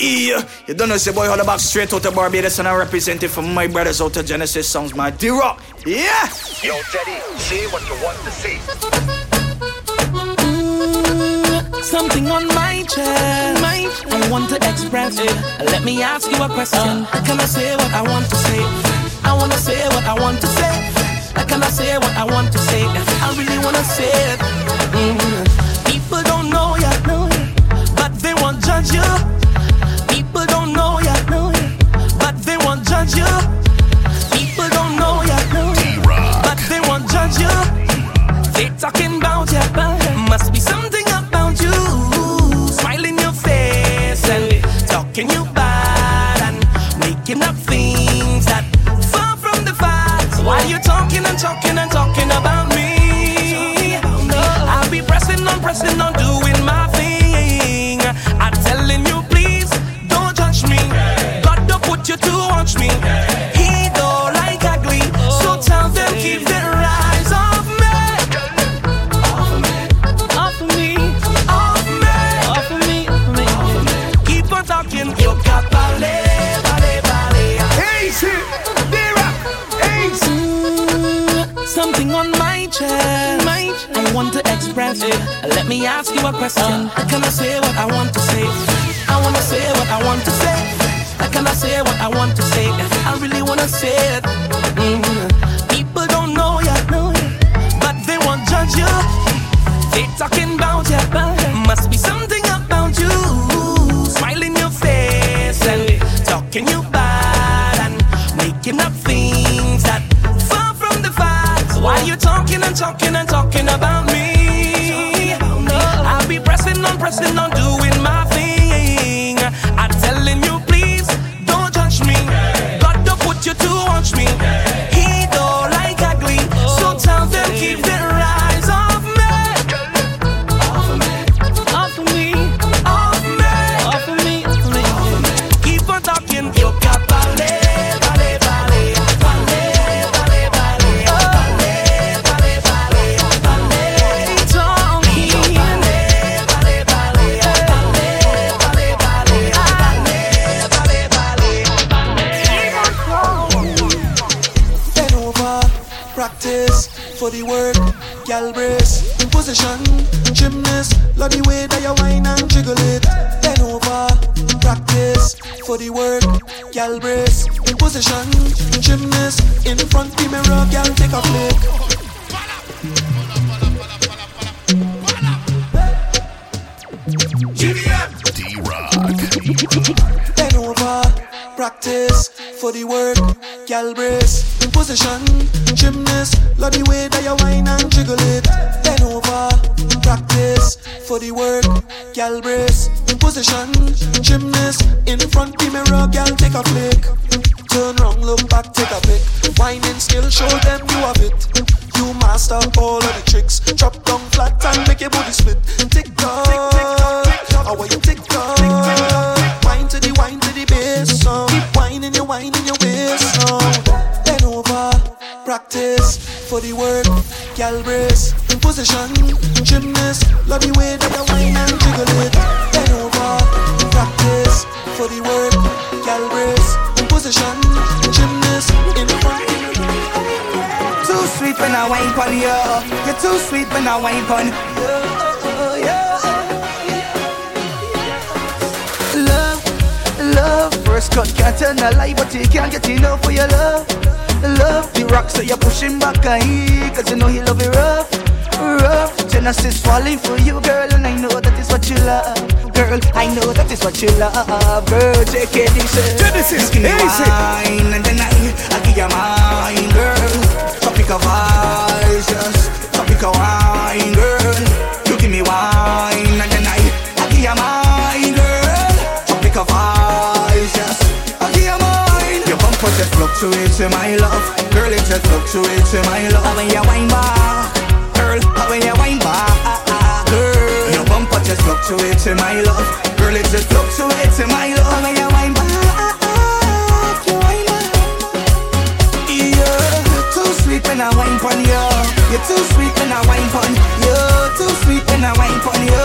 Yeah, you don't know, say boy, hold the back straight out of Barbados, and I represent it for my brothers out of Genesis Songs, my D Rock. Yeah! Yo, Teddy, say what you want to say. something on my chest, my chest. I want to express it. Let me ask you a question. Can I say what I want to say? I want to say what I want to say. I can I say what I want to say? I really want to say it. Mm. People don't know yet, but they won't judge you. Judge you. People don't know ya, but they won't judge you. They talking about ya, must be something about you. Smiling your face and talking you bad and making up things that far from the facts. While you talking and talking my skin. Position, gymnast, love the way that you whine and jiggle it. Bend over, practice for the work, gal brace, position, gymnast, in front the mirror, gal take a flick. D-Rock. Bend over, practice for the work, gal brace, in position, gymnast, love the way that you whine and jiggle it. Bend over, practice for the work, gal brace, in position, gymnast, in front the mirror, gal take a flick. Turn round, look back, take a pic. Whining skill, show them you have it. You master all of the tricks. Drop down flat and make your booty split. Tick tock, how are you tick tock? Wine to the wine to the bass. Keep whining, you whining your waist. Practice for the work, gal brace, position, gymnast. Love the way that you whine and jiggle it. Bend over, practice for the work, gal brace, position, gymnast. In. Too sweet when I wine pon you. You're too sweet when I wine pon you. Love, love, first cut can't turn a lie, but you can't get enough for your love. Love the rock, so you're pushing back a he, cause you know he love it rough, rough. Genesis falling for you, girl, and I know that is what you love. Girl, I know that is what you love, girl. Take it easy. Genesis, easy. wine, and then I, I give you mine, girl. Topic of eyes, yes. Topic of wine, girl. You give me wine, bumper just fluctuates in my love, girl. It just fluctuates in my love. How when you wine back, girl. How when you wine back, girl. Your bumper just fluctuates in my love, girl. It just fluctuates in my love. How when you wine back, you wine back. Yeah, you're too sweet when I wine pon you. You're too sweet when I wine pon you. Too sweet when I wine pon you.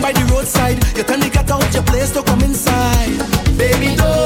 by the roadside. You tell me get out your place to come inside. Baby, don't.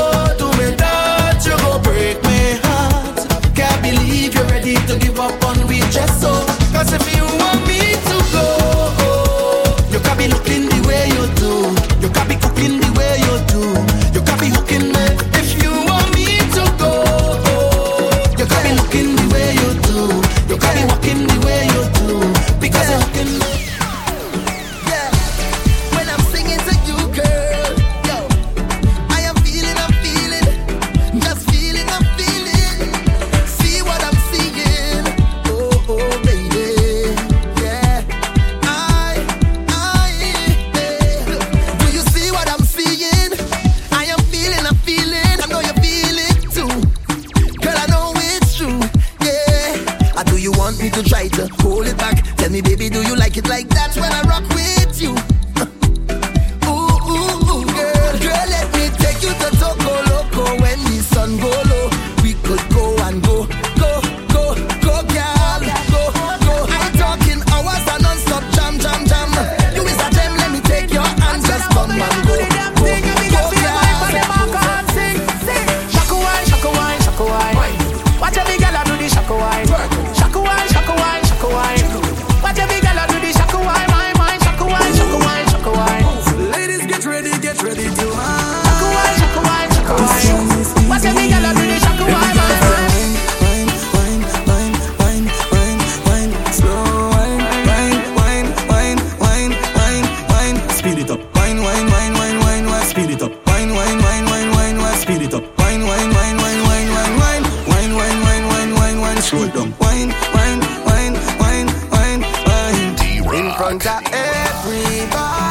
in front of everybody.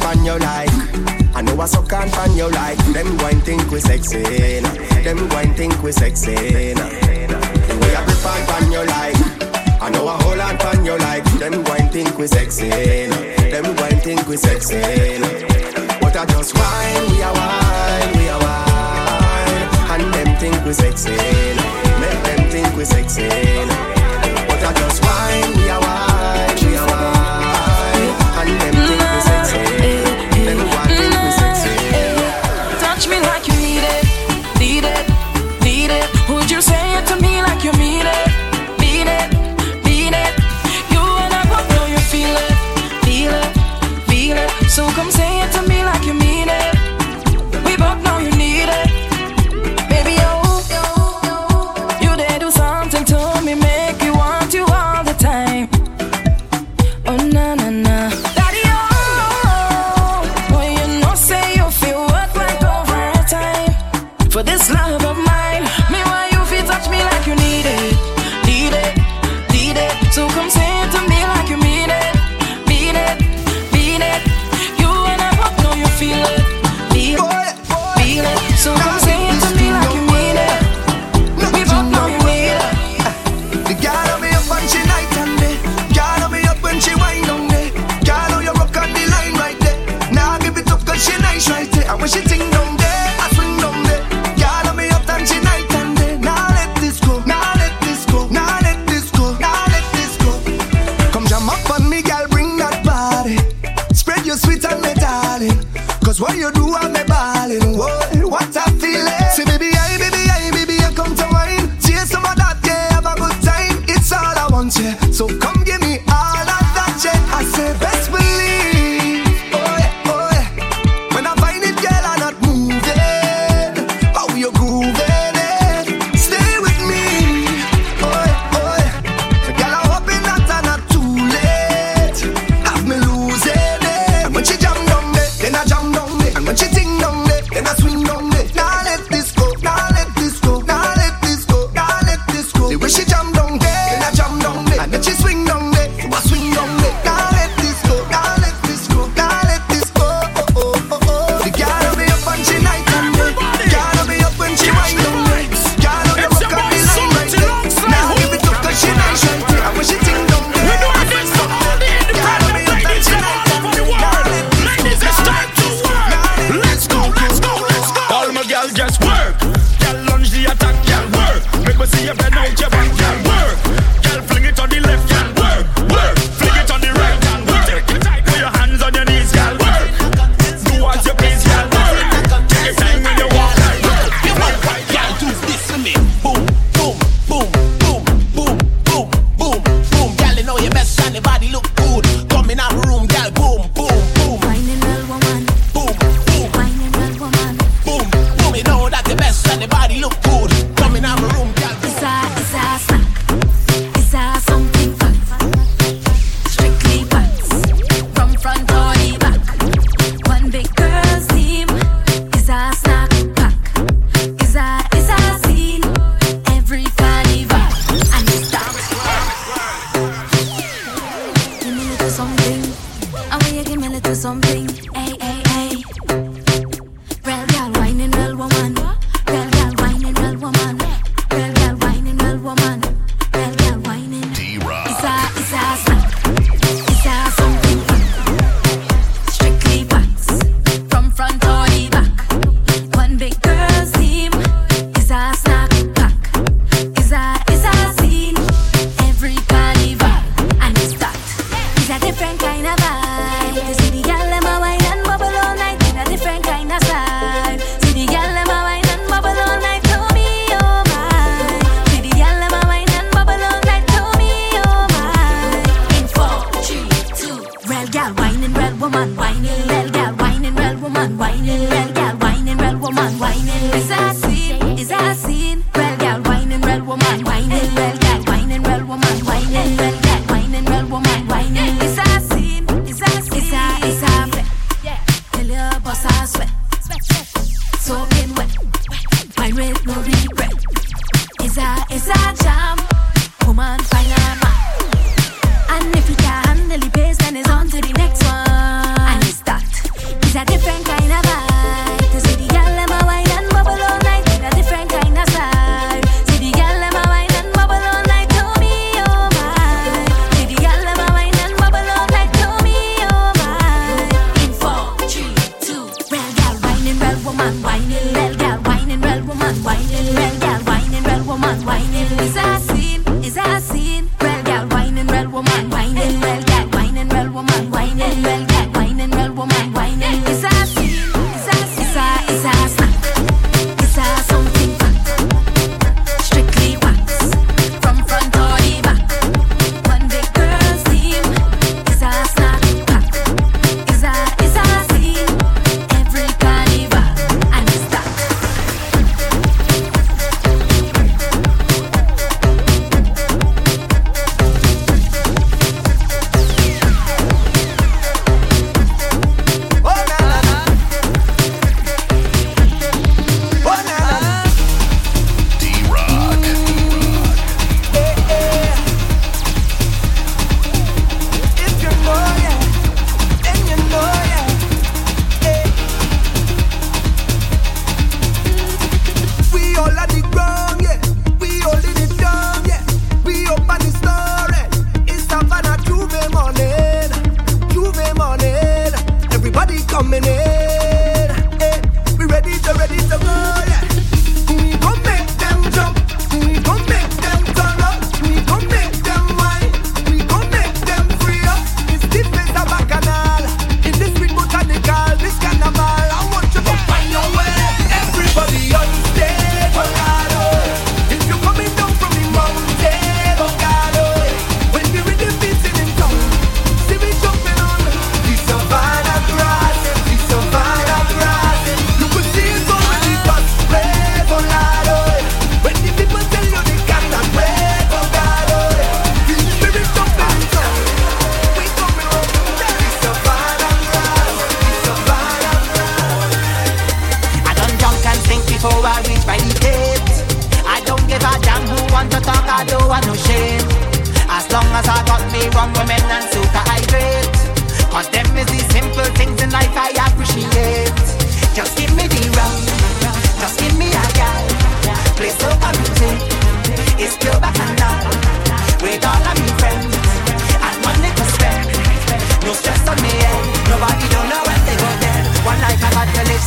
pan you like. I know I suck and fan you like. Them going think we sexy. Them going think we sexy. Nah. We a grip and pan you like. I know a whole lot on pan you like them wine think we sexy. Them wine think we sexy. But I just wine, we are wine, we are wine. And them think we sexy. Make them think we sexy. But I just wine, we are wine. What you do? I whining, well.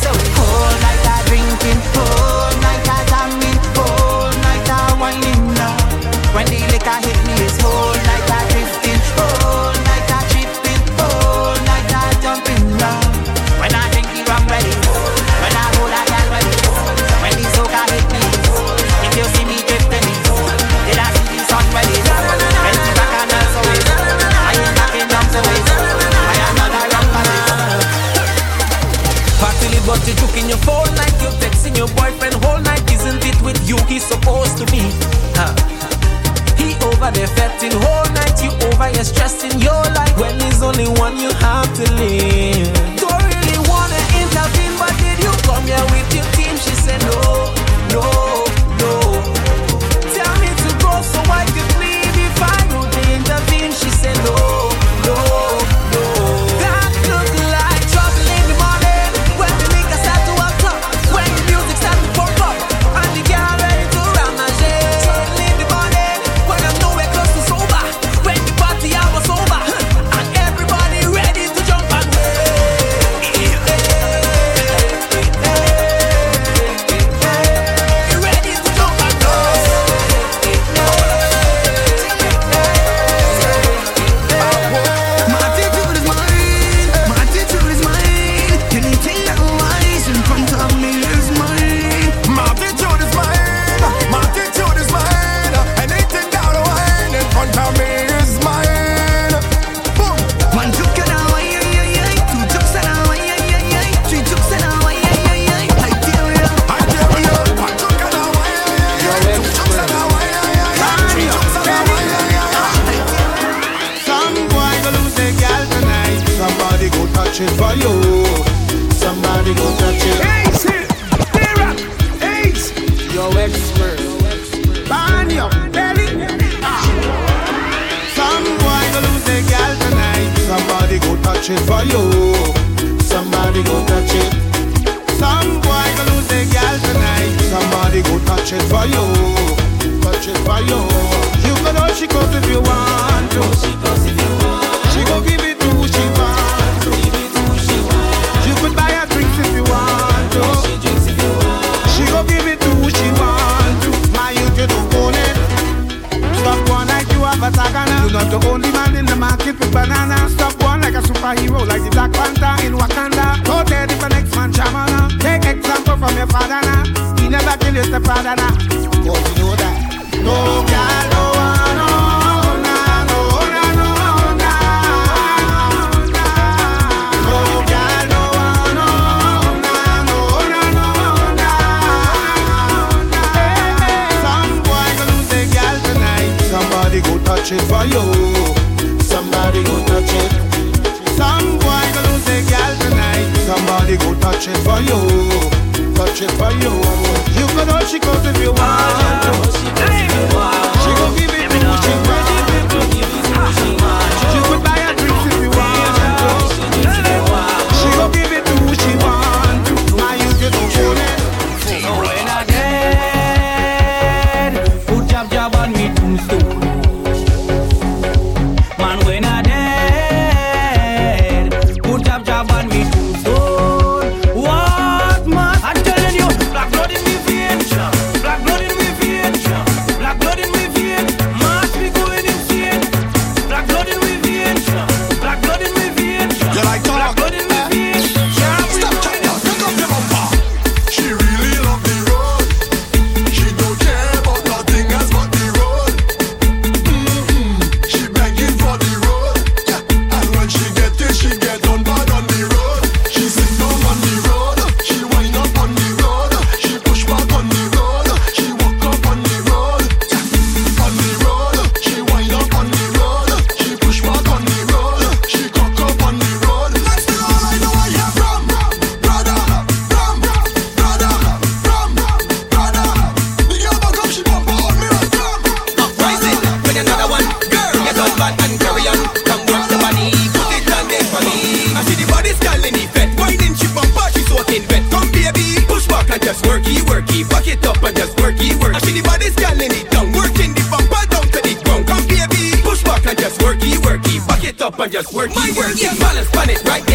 so defecting whole night. You over, you're stressing your life. When there's only one you have to live. touch it for you. Somebody go touch it. Ace it, tear up, ace. Yo expert, burn your belly. Ah. Some boy go lose their gal tonight. Somebody go touch it for you. banana. Stop one like a superhero, like the Black Panther in Wakanda. Go there, the next man shamana. Take example from your father now. He never kill your stepfather now. Cause you know that. No girl, no one, no. Touch it for you touch it for you, touch it for you. You can all if you want. and just work My work yeah, balance, pan it right?